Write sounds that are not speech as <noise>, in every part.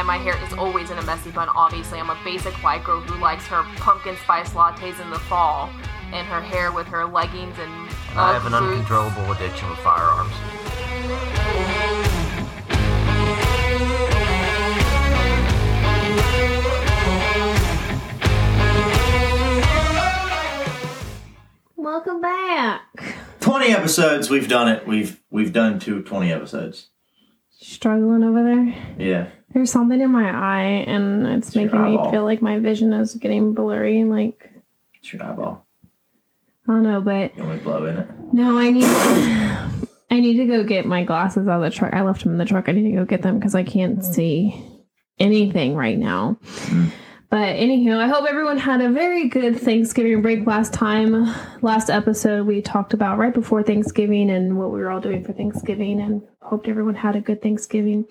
time, my hair is always in a messy bun. Obviously, I'm a basic white girl who likes her pumpkin spice lattes in the fall and her hair with her leggings and. I have an Ugg boots. uncontrollable addiction with firearms. Welcome back. 20 episodes, we've done it. We've we've done two 20 episodes. Struggling over there. Yeah. There's something in my eye, and it's It's making me feel like my vision is getting blurry. Like It's your eyeball. I don't know, but You want blow in it? no, I need. I need to go get my glasses out of the truck. I left them in the truck. I need to go get them because I can't hmm. see anything right now. Hmm. But anywho, I hope everyone had a very good Thanksgiving break last time. Last episode we talked about right before Thanksgiving and what we were all doing for Thanksgiving and hoped everyone had a good Thanksgiving.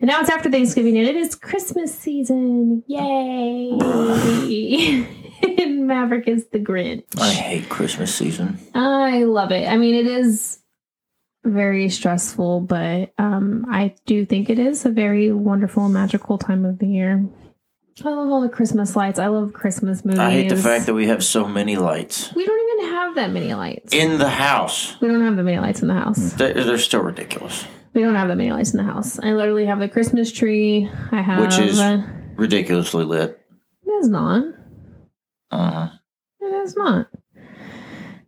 And now it's after Thanksgiving and it is Christmas season. Yay! <laughs> and Maverick is the Grinch. I hate Christmas season. I love it. I mean, it is very stressful, but um, I do think it is a very wonderful, magical time of the year. I love all the Christmas lights. I love Christmas movies. I hate the fact that we have so many lights we don't even have that many lights. in the house. we don't have that many lights in the house. They're, they're still ridiculous. We don't have that many lights in the house. I literally have the Christmas tree. I have. Which is- Ridiculously lit. it is not. Uh huh. It is not.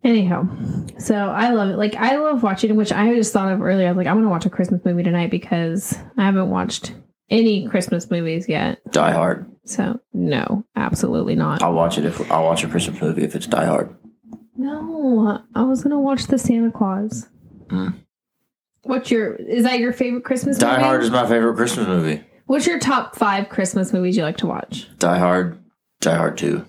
Anyhow, so I love it. Like I love watching, which I just thought of earlier. I was like, I'm gonna watch a Christmas movie tonight because I haven't watched any Christmas movies yet. Die Hard. So no, absolutely not. I'll watch it if I'll watch a Christmas movie if it's Die Hard. No, I was gonna watch the Santa Claus. Mm. What's your? Is that your favorite Christmas movie? Die movie? Hard is my favorite Christmas movie. What's your top five Christmas movies you like to watch? Die Hard, Die Hard Two,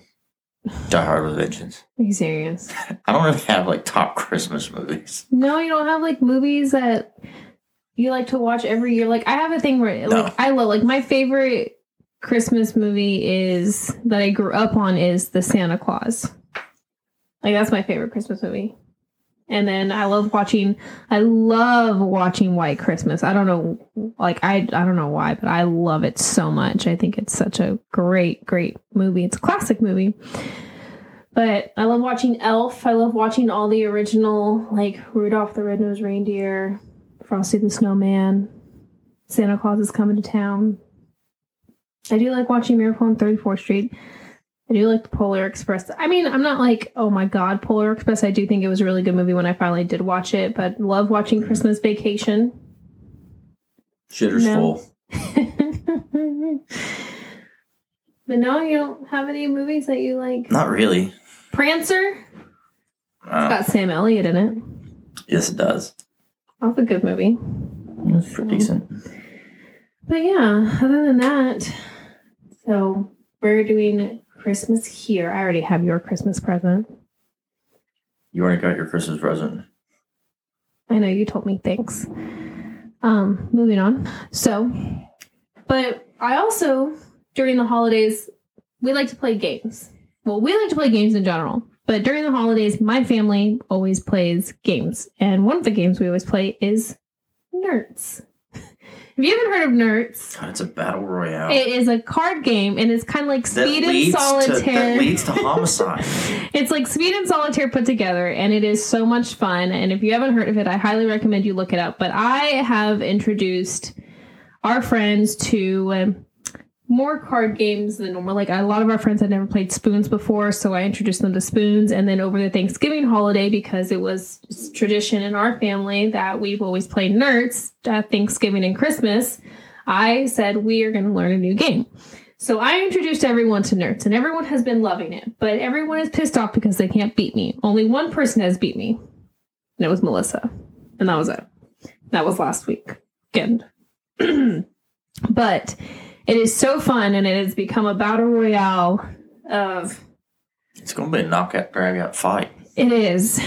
Die Hard with Vengeance. Are you serious? <laughs> I don't really have like top Christmas movies. No, you don't have like movies that you like to watch every year. Like I have a thing where like No. I love like my favorite Christmas movie is that I grew up on is the Santa Claus. Like that's my favorite Christmas movie. And then I love watching I love watching White Christmas. I don't know like I I don't know why, but I love it so much. I think it's such a great great movie. It's a classic movie. But I love watching Elf. I love watching all the original, like Rudolph the Red-Nosed Reindeer, Frosty the Snowman, Santa Claus is coming to town. I do like watching Miracle on 34th Street. I do like the Polar Express. I mean, I'm not like, oh my god, Polar Express. I do think it was a really good movie when I finally did watch it, but love watching Christmas Vacation. Shitter's No. full. <laughs> but no, you don't have any movies that you like. Not really. Prancer? Uh, Got Sam Elliott in it. yes, it does. That's a good movie. It's pretty decent. But yeah, other than that, so we're doing Christmas here. I already have your Christmas present. You already got your Christmas present. I know you told me thanks. Um, moving on. So, but I also during the holidays we like to play games. Well, we like to play games in general, but during the holidays, my family always plays games, and one of the games we always play is Nerds. <laughs> If you haven't heard of Nerds, God, it's a battle royale. It is a card game, and it's kind of like that Speed and Solitaire. To, that leads to homicide. <laughs> it's like Speed and Solitaire put together, and it is so much fun. And if you haven't heard of it, I highly recommend you look it up. But I have introduced our friends to um, more card games than normal. Like a lot of our friends had never played Spoons before, so I introduced them to Spoons. And then over the Thanksgiving holiday, because it was tradition in our family that we've always played Nerds at Thanksgiving and Christmas, I said we are going to learn a new game. So I introduced everyone to Nerds, and everyone has been loving it. But everyone is pissed off because they can't beat me. Only one person has beat me, and it was Melissa, and that was it. That was last week. Again. <clears throat> but it is so fun, and it has become a battle royale of it's going to be a knockout, drag out fight. it is.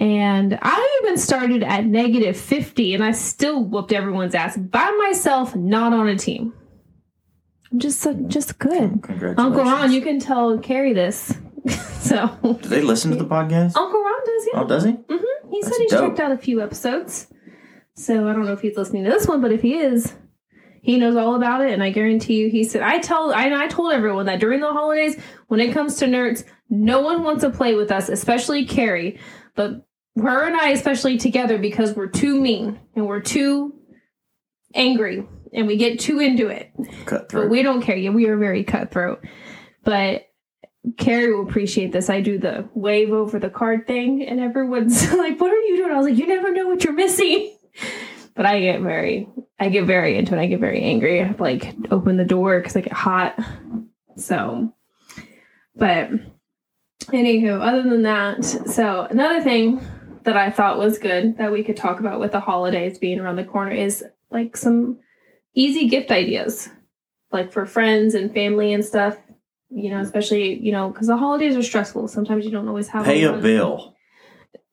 And I even started at negative 50 and I still whooped everyone's ass by myself, not on a team. I'm just so, just good. Congratulations. Uncle Ron, you can tell Carrie this. <laughs> so Do they listen to the podcast? Uncle Ron does, yeah. Oh, does he? Mm-hmm. He said That's he's dope. checked out a few episodes. So I don't know if he's listening to this one, but if he is, He knows all about it, and I guarantee you, he said, I tell, I, I told everyone that during the holidays, when it comes to nerds, no one wants to play with us, especially Carrie. But her and I, especially together, because we're too mean and we're too angry and we get too into it. Cutthroat. But we don't care. Yeah, we are very cutthroat. But Carrie will appreciate this. I do the wave over the card thing, and everyone's <laughs> like, "What are you doing?" I was like, "You never know what you're missing." But I get very, I get very into it. I get very angry. I have like open the door because I get hot. So, but anywho, other than that, so another thing that I thought was good that we could talk about with the holidays being around the corner is like some easy gift ideas, like for friends and family and stuff. You know, especially you know because the holidays are stressful. Sometimes you don't always have Pay a bill.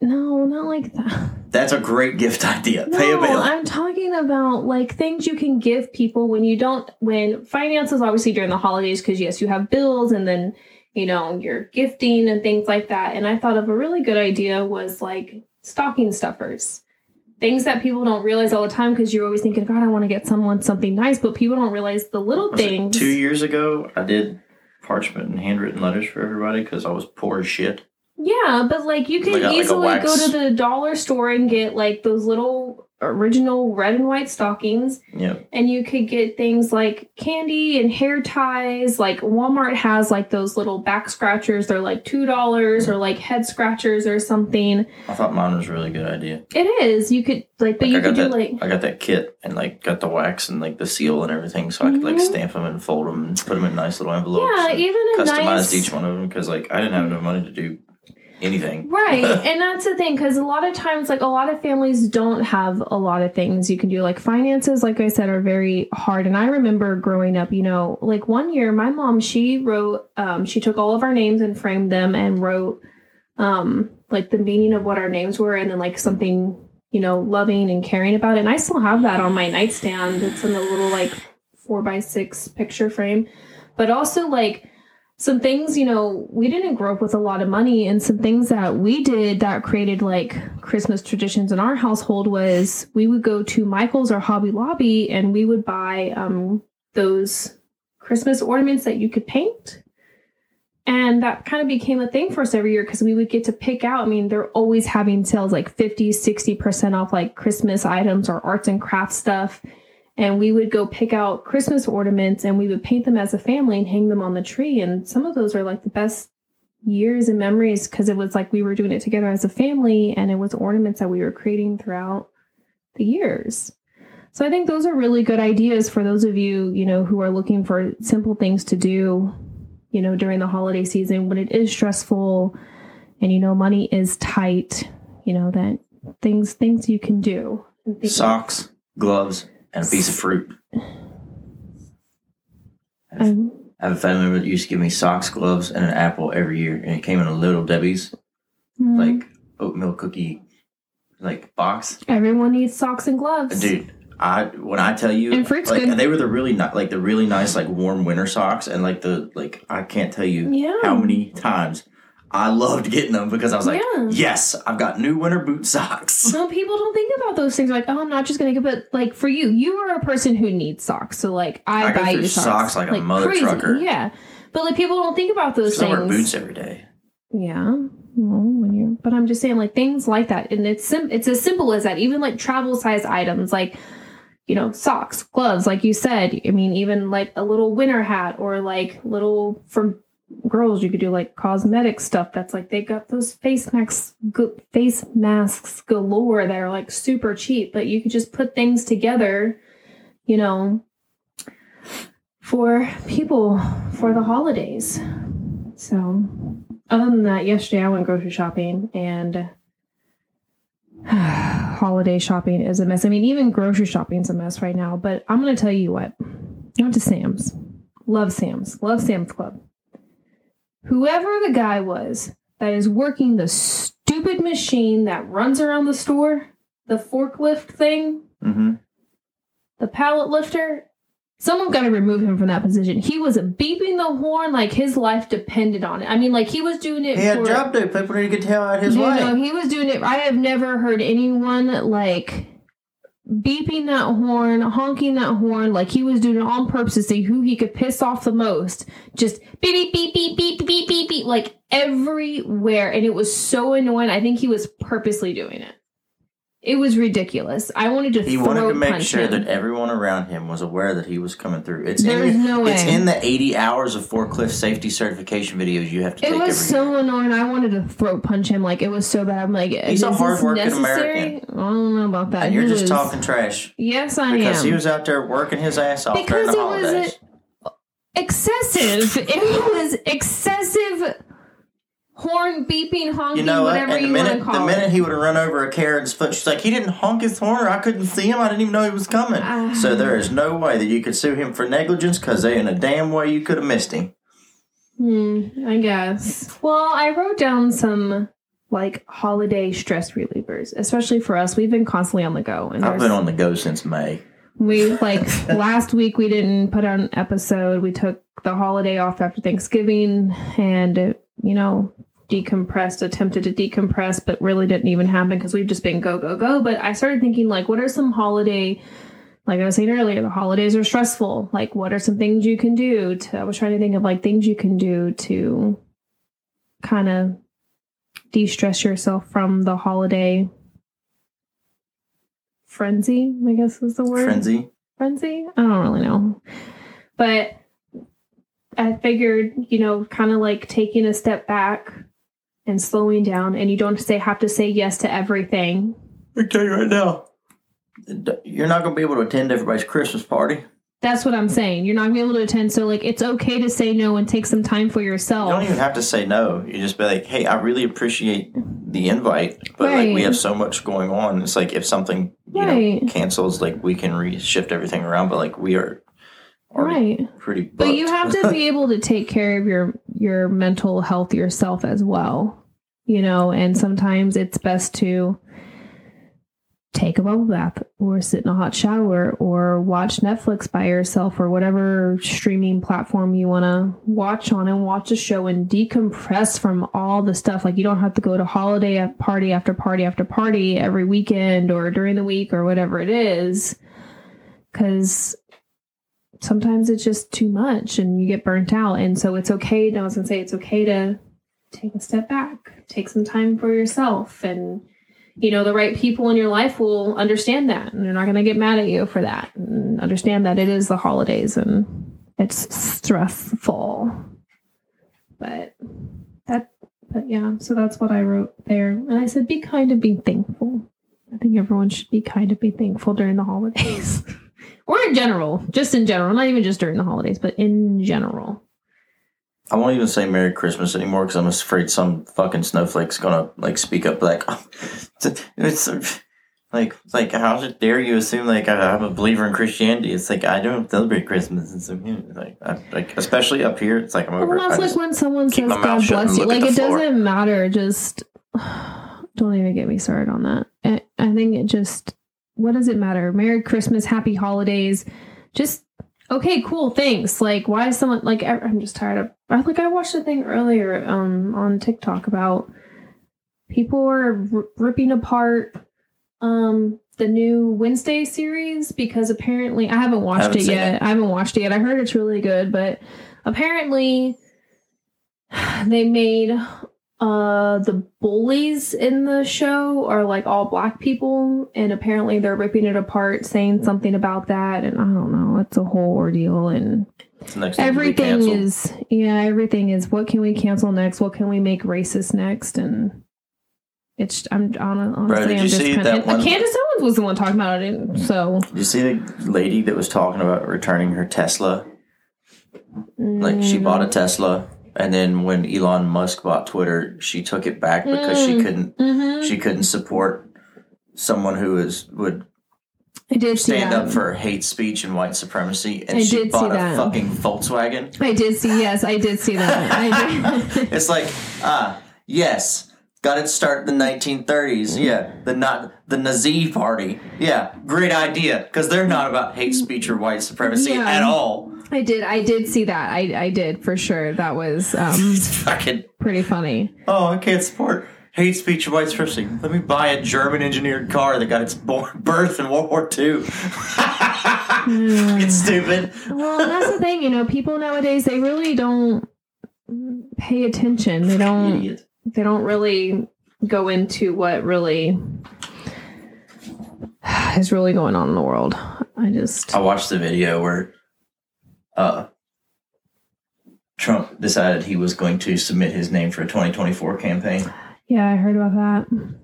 No, not like that. That's a great gift idea. Pay a No, bill. I'm talking about like things you can give people when you don't when finances obviously during the holidays because yes you have bills and then you know you're gifting and things like that and I thought of a really good idea was like stocking stuffers things that people don't realize all the time because you're always thinking God I want to get someone something nice but people don't realize the little things two years ago, I did parchment and handwritten letters for everybody because I was poor as shit. Yeah, but like you can Like a- easily wax- go to the dollar store and get like those little original red and white stockings Yep. and you could get things like candy and hair ties. Like Walmart has like those little back scratchers. They're like two dollars or like head scratchers or something. I thought mine was a really good idea. It is. You could like, but Like, you could do that. like I got that kit and like got the wax and like the seal and everything, so I could like Mhm. stamp them and fold them and put them in nice little envelopes. yeah, even customized nice each one of them because like I didn't have enough money to do anything. Right. <laughs> and that's the thing because a lot of times, like a lot of families don't have a lot of things you can do. Like finances, like I said, are very hard. And I remember growing up, you know, like one year, my mom, she wrote, um, she took all of our names and framed them and wrote, um, like the meaning of what our names were and then like something, you know, loving and caring about it. And I still have that on my nightstand. It's in a little like four by six picture frame. But also like some things, you know, we didn't grow up with a lot of money, and some things that we did that created like Christmas traditions in our household was we would go to Michael's or Hobby Lobby and we would buy um, those Christmas ornaments that you could paint. And that kind of became a thing for us every year because we would get to pick out. I mean, they're always having sales like 50, 60% off like Christmas items or arts and crafts stuff and we would go pick out Christmas ornaments and we would paint them as a family and hang them on the tree. And some of those are like the best years and memories because it was like we were doing it together as a family and it was ornaments that we were creating throughout the years. So I think those are really good ideas for those of you, you know, who are looking for simple things to do, you know, during the holiday season when it is stressful and you know money is tight, you know, that things things you can do. Socks, gloves, and a piece of fruit. Um, I have a family member that used to give me socks, gloves, and an apple every year, and it came in a little Debbie's mm. like oatmeal cookie like box. Everyone needs socks and gloves. Dude, I when I tell you, And fruit's like good. they were the really ni- like the really nice like warm winter socks, and like the like I can't tell you Yeah. how many times I loved getting them because I was like, Yeah. yes, I've got new winter boot socks. <laughs> Some people don't think about those things. Like, oh, I'm not just gonna get, but like for you, you are a person who needs socks. So like, I, I buy you socks, socks like a mother trucker. Yeah, but like people don't think about those things. I wear boots every day. Yeah. Well, when you but I'm just saying like things like that, and it's sim- it's as simple as that. Even like travel size items, like you know socks, gloves, like you said. I mean, even like a little winter hat or like little for girls, you could do like cosmetic stuff. That's like they got those face masks, face masks galore that are like super cheap, but you could just put things together, you know, for people for the holidays. So other than that, yesterday I went grocery shopping and <sighs> holiday shopping is a mess. I mean, even grocery shopping is a mess right now. But I'm going to tell you what. I went to Sam's. Love Sam's. Love Sam's Club. Whoever the guy was that is working the stupid machine that runs around the store, the forklift thing, Mm-hmm. the pallet lifter, someone got to remove him from that position. He was beeping the horn like his life depended on it. I mean, like he was doing it. He had for, job do. People need to get out his no, way. no, he was doing it. I have never heard anyone like beeping that horn, honking that horn, like he was doing it on purpose to see who he could piss off the most. Just beep, beep, beep, beep, beep, beep, beep, beep, like everywhere. And it was so annoying. I think he was purposely doing it. It was ridiculous. I wanted to He wanted to make sure him. that everyone around him was aware that he was coming through. It's There's in, no It's in the 80 hours of forklift safety certification videos you have to It was so year. annoying. I wanted to throat punch him. Like it was so bad. I'm like, He's is a this hardworking necessary? American. I don't know about that. And you're He just was- talking trash Yes, I because am. Because he was out there working his ass off during Because the it was holidays. excessive. it was excessive horn beeping, honking, You know what? whatever And the you want minute to the call minute he would have run over a Karen's foot, she's like, he didn't honk his horn, or I couldn't see him. I didn't even know he was coming. Ah. so there is no way that you could sue him for negligence because there ain't a damn way you could have missed him. Hmm, I guess. Well, I wrote down some like holiday stress relievers, especially for us. We've been constantly on the go, and I've been on the go since May. We like <laughs> last week we didn't put out an episode. We took the holiday off after Thanksgiving and uh, you know decompressed, attempted to decompress, but really didn't even happen because we've just been go go go. But I started thinking like, what are some holiday? Like I was saying earlier, the holidays are stressful. Like, what are some things you can do? To, I was trying to think of like things you can do to kind of de-stress yourself from the holiday frenzy. I guess is the word Frenzy. frenzy. I don't really know. But I figured, you know, kind of like taking a step back and slowing down, and you don't say have to say yes to everything. I tell you right now, you're not going to be able to attend everybody's Christmas party. That's what I'm saying. You're not gonna be able to attend, so like it's okay to say no and take some time for yourself. You don't even have to say no. You just be like, "Hey, I really appreciate the invite, but like we have so much going on. It's like if something you Right. know cancels, like we can reshift everything around. But like we are already Right. pretty. Booked. But you have to be able to take care of your your mental health yourself as well. You know, and sometimes it's best to take a bubble bath or sit in a hot shower or watch Netflix by yourself or whatever streaming platform you want to watch on and watch a show and decompress from all the stuff like you don't have to go to holiday party after party after party every weekend or during the week or whatever it is cuz sometimes it's just too much and you get burnt out. And so it's okay. I was gonna say it's okay to take a step back, take some time for yourself, and you know the right people in your life will understand that, and they're not gonna get mad at you for that. And understand that it is the holidays and it's stressful. But that, but yeah. So that's what I wrote there, and I said, be kind and be thankful. I think everyone should be kind and be thankful during the holidays. <laughs> or in general, just in general, not even just during the holidays, but in general. I won't even say Merry Christmas anymore because I'm afraid some fucking snowflake's gonna like speak up like oh, it's, <laughs> it's like like how dare you assume like I- I'm a believer in Christianity? It's like I don't celebrate Christmas and so like I, like especially up here. It's like I'm over. Well, that's like when someone says God bless you. Like it floor. doesn't matter. Just <sighs> don't even get me started on that. I, I think it just what does it matter? Merry Christmas, Happy Holidays. Just okay, cool. Thanks. Like why is someone like I- I'm just tired of. I like I watched a thing earlier um on TikTok about people are r- ripping apart um the new Wednesday series because apparently I haven't watched Haven't it yet. it. I haven't watched it yet. I heard it's really good, but apparently <sighs> they made uh the bullies in the show are like all black people and apparently they're ripping it apart saying something about that and I don't know it's a whole ordeal and it's the next thing to be everything is yeah everything is what can we cancel next? What can we make racist next? And it's I'm honestly I'm just kind of Candace Owens was the one talking about it so. Did you see the lady that was talking about returning her Tesla? Like she mm, bought a Tesla, and then when Elon Musk bought Twitter, she took it back because she Mm. couldn't mhm. she couldn't support someone who is would I did stand up for hate speech and white supremacy, and I she did see bought a that. fucking Volkswagen. I did see yes I did see that <laughs> did. it's like ah yes, got its start in the 1930s. Yeah, the not the Nazi party. Yeah, great idea because they're not about hate speech or white supremacy Yeah. at all. I did. I did see that. I I did for sure. That was um <laughs> fucking pretty funny. oh I can't support hate speech and white supremacy. Let me buy a German engineered car that got its born, <laughs> birth in World War II. <laughs> it's stupid. Well, that's the thing, you know, people nowadays they really don't pay attention. They don't Idiot. they don't really go into what really <sighs> is really going on in the world. I just I watched the video where uh, Trump decided he was going to submit his name for a 2024 campaign. yeah, I heard about that.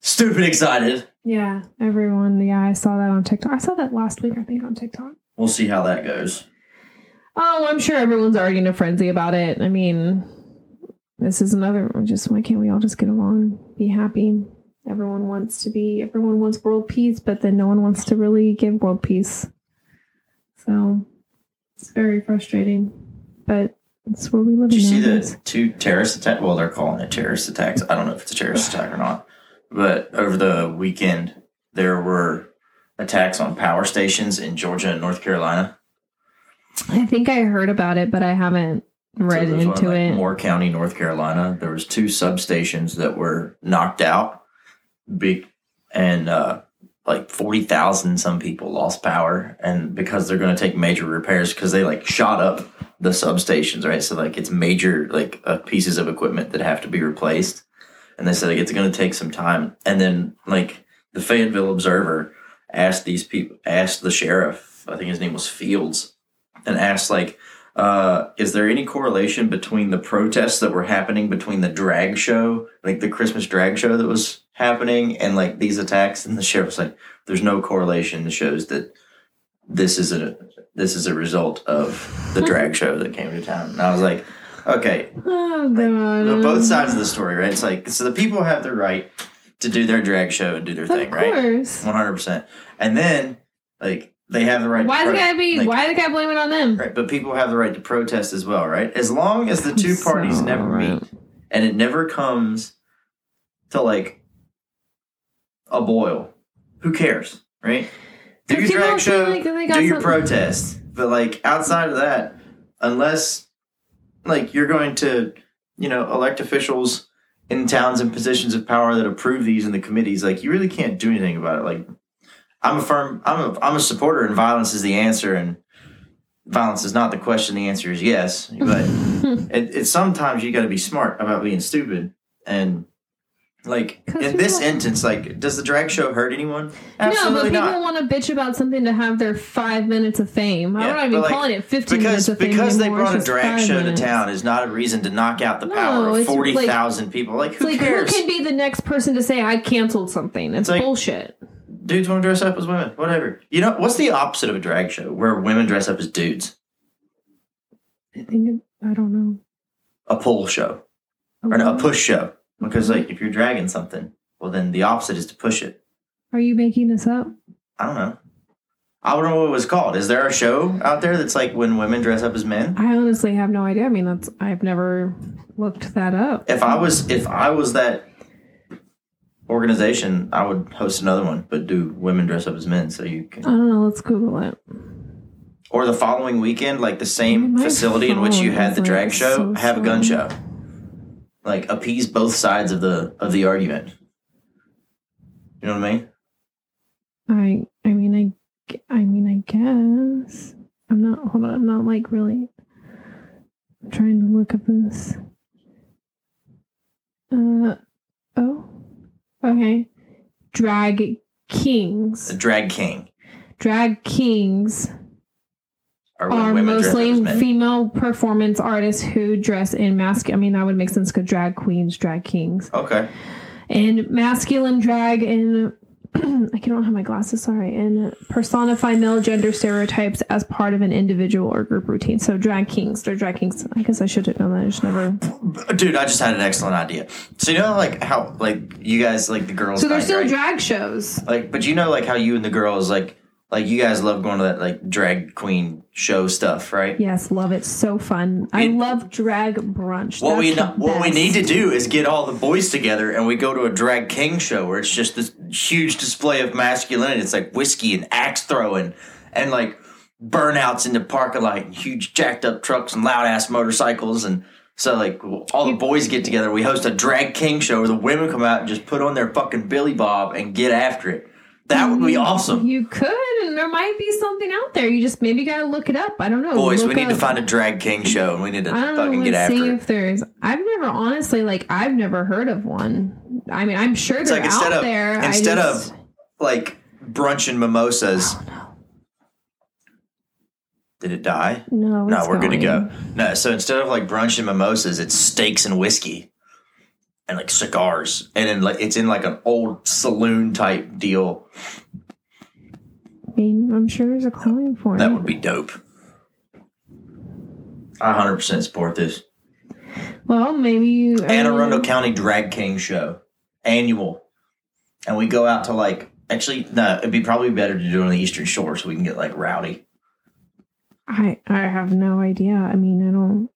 Stupid excited. Yeah, everyone. Yeah, I saw that on TikTok. I saw that last week, I think, on TikTok. We'll see how that goes. Oh, I'm sure everyone's already in a frenzy about it. I mean, this is another just why can't we all just get along, be happy? Everyone wants to be, everyone wants world peace, but then no one wants to really give world peace. So it's very frustrating, but it's where we live. Did you see nowadays. the two terrorist attacks? Well, they're calling it terrorist attacks. I don't know if it's a terrorist <sighs> attack or not. But over the weekend, there were attacks on power stations in Georgia and North Carolina. I think I heard about it, but I haven't read So there's one into like, it. Moore County, North Carolina. There was two substations that were knocked out. Big and uh, like forty thousand some people lost power, and because they're going to take major repairs because they like shot up the substations, right? So like it's major like uh, pieces of equipment that have to be replaced, and they said like, it's going to take some time. And then like the Fayetteville Observer asked these people, asked the sheriff, I think his name was Fields, and asked like uh, is there any correlation between the protests that were happening between the drag show, like the Christmas drag show that was happening, and like these attacks? And the sheriff was like, "There's no correlation that shows that this is a this is a result of the drag show that came to town." And I was like, "Okay, oh god! but both sides of the story, right? It's like so the people have the right to do their drag show and do their Of thing, right? course. Hundred percent. And then like they have the right. to Why the pro- guy be? like, why the guy blame it on them? Right, but people have the right to protest as well, right? As long as the two So parties never right. meet and it never comes to like a boil, who cares, right? Do your drag show, like do your some- protest, but like outside of that, unless like you're going to, you know, elect officials in towns and positions of power that approve these in the committees, like you really can't do anything about it. Like I'm a firm, I'm a, I'm a supporter, and violence is the answer, and violence is not the question. The answer is yes, but <laughs> it, it's sometimes you got to be smart about being stupid and. Like in this instance, like, does the drag show hurt anyone? no, but Absolutely people not. want to bitch about something to have their five minutes of fame. I'm Yeah, not even like, calling it 15 because minutes of fame because they brought a drag show minutes. to town is not a reason to knock out the No, power of it's like- forty thousand people. Like It's who like cares? who can be the next person to say I canceled something? It's, like- bullshit. Dudes want to dress up as women, whatever. You know what's the opposite of a drag show where women dress up as dudes? I think it, I don't know. A pull show or no, a push show. Because like if you're dragging something, well then the opposite is to push it. Are you making this up? I don't know. I don't know what it was called. Is there a show out there that's like when women dress up as men? I honestly have no idea. I mean, that's I've never looked that up. If I was if I was that organization, I would host another one, but do women dress up as men so you can I don't know. Let's Google it. or the following weekend, like the same My facility in which you had the drag show, so have a gun show. Like appease both sides of the of the argument. You know what I mean? I I mean I I mean I guess I'm not hold on I'm not like really I'm trying to look up this. Uh oh okay drag kings A drag king. drag kings Or are women mostly female performance artists who dress in masculine. I mean that would make sense because drag queens drag kings okay. and masculine drag and <clears throat> I don't have my glasses, sorry, and personify male gender stereotypes as part of an individual or group routine. So drag kings, they're drag kings. I guess I should have known that. I just never. Dude, I just had an excellent idea. So you know like how like you guys like the girls So there's night, still right? drag shows. like but you know like how you and the girls like like you guys love going to that like drag queen show stuff, right? Yes, love it. So fun. I It- love drag brunch. What we That's the what we need to do is get all the boys together and we go to a drag king show where it's just this huge display of masculinity. It's like whiskey and axe throwing and like burnouts in the parking lot, and huge jacked up trucks and loud ass motorcycles, and so like all the boys get together. We host a drag king show where the women come out and just put on their fucking Billy Bob and get after it. That would be um, awesome. You could, and there might be something out there. You just maybe gotta look it up. I don't know. Boys, we Look need to find a drag king show, and we need to I don't know. fucking get Let's see after it. if there's. I've never honestly like I've never heard of one. I mean, I'm sure It's they're like instead out of there. Instead just- of like brunch and mimosas. Did it die? No, No, we're good to go. No, so instead of like brunch and mimosas, it's steaks and whiskey and like cigars, and then like it's in like an old saloon type deal. I mean, I'm sure there's a calling for it. That would be dope. I 100% support this. well, maybe you. Anne Arundel County Drag King Show, annual, and we go out to like actually no, it'd be probably better to do it on the Eastern Shore so we can get like rowdy. I I have no idea. I mean, I don't.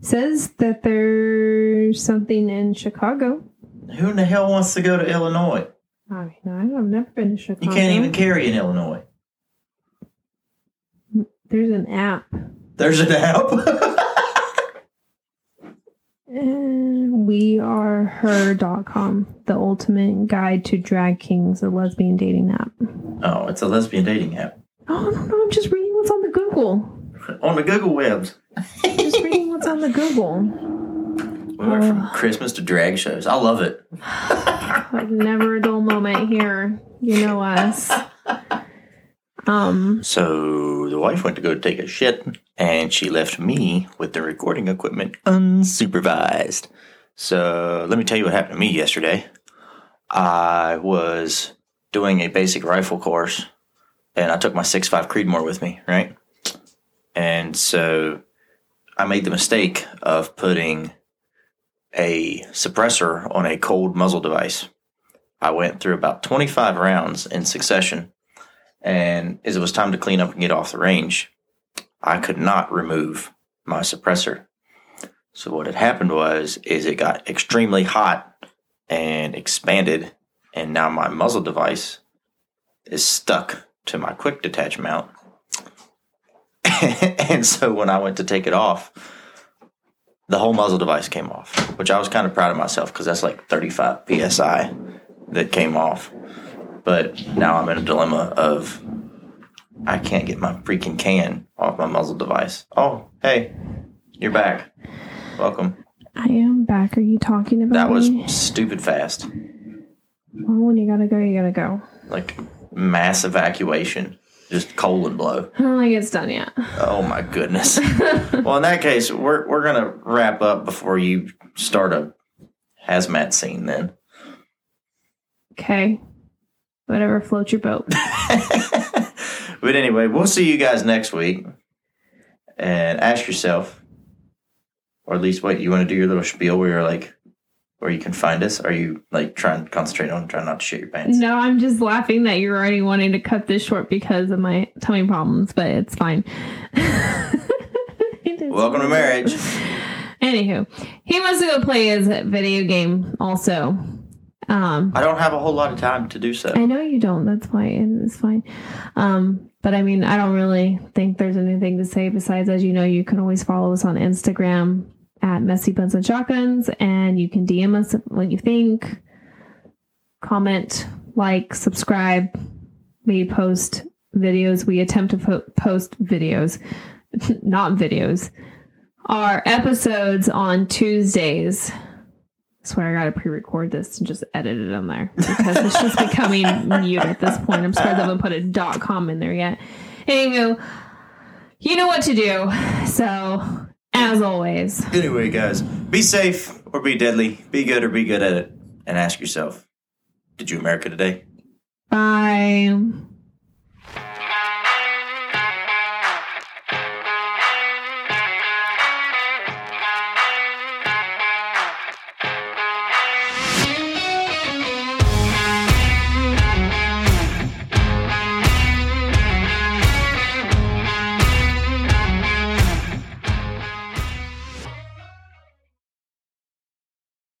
Says that there's something in Chicago. Who in the hell wants to go to Illinois? I mean, I've never been to Chicago. You can't even carry in Illinois. There's an app. There's an app. <laughs> We are her.com, the ultimate guide to drag kings, a lesbian dating app. oh, it's a lesbian dating app Oh, no, no, I'm just reading what's on the Google. on the Google webs. Just reading what's on the Google. We went from. Christmas to drag shows. I love it. <laughs> Like, never a dull moment here. You know us. Um, So the wife went to go take a shit, and she left me with the recording equipment unsupervised. So let me tell you what happened to me yesterday. I was doing a basic rifle course, and I took my 6.5 Creedmoor with me, right? And so I made the mistake of putting a suppressor on a cold muzzle device. I went through about 25 rounds in succession and as it was time to clean up and get off the range, I could not remove my suppressor. So what had happened was is it got extremely hot and expanded, and now my muzzle device is stuck to my quick detach mount. <laughs> and so when I went to take it off, the whole muzzle device came off, which I was kind of proud of myself because that's like 35 psi that came off. But now I'm in a dilemma of I can't get my freaking can off my muzzle device. Oh, hey, you're back. Welcome. I am back. Are you talking about That was me? stupid fast. Well, when you gotta go, you gotta go. Like mass evacuation. Just colon blow. I don't think it's done yet. Oh my goodness. well, in that case, we're we're gonna wrap up before you start a hazmat scene. Then. Okay. Whatever floats your boat. <laughs> but anyway, we'll see you guys next week. And ask yourself, or at least what you want to do your little spiel where you're like, where you can find us. Are you like trying to concentrate on trying not to shit your pants? No, I'm just laughing that you're already wanting to cut this short because of my tummy problems, but it's fine. <laughs> It Welcome to marriage. Anywho, he wants to go play his video game also. Um, I don't have a whole lot of time to do so. I know you don't. That's why it's fine. Um, but I mean, I don't really think there's anything to say besides, as you know, you can always follow us on Instagram at Messy Buns and Shotguns, and you can DM us what you think, comment, like, subscribe. We post videos. We attempt to po- post videos, <laughs> not videos. Our episodes on Tuesdays. I swear I gotta pre-record this and just edit it in there because it's just becoming <laughs> mute at this point. I'm surprised I haven't put a dot com in there yet. Anywho, you know what to do. So, as always, Anyway, guys, be safe or be deadly. Be good or be good at it. And ask yourself, did you America today? bye.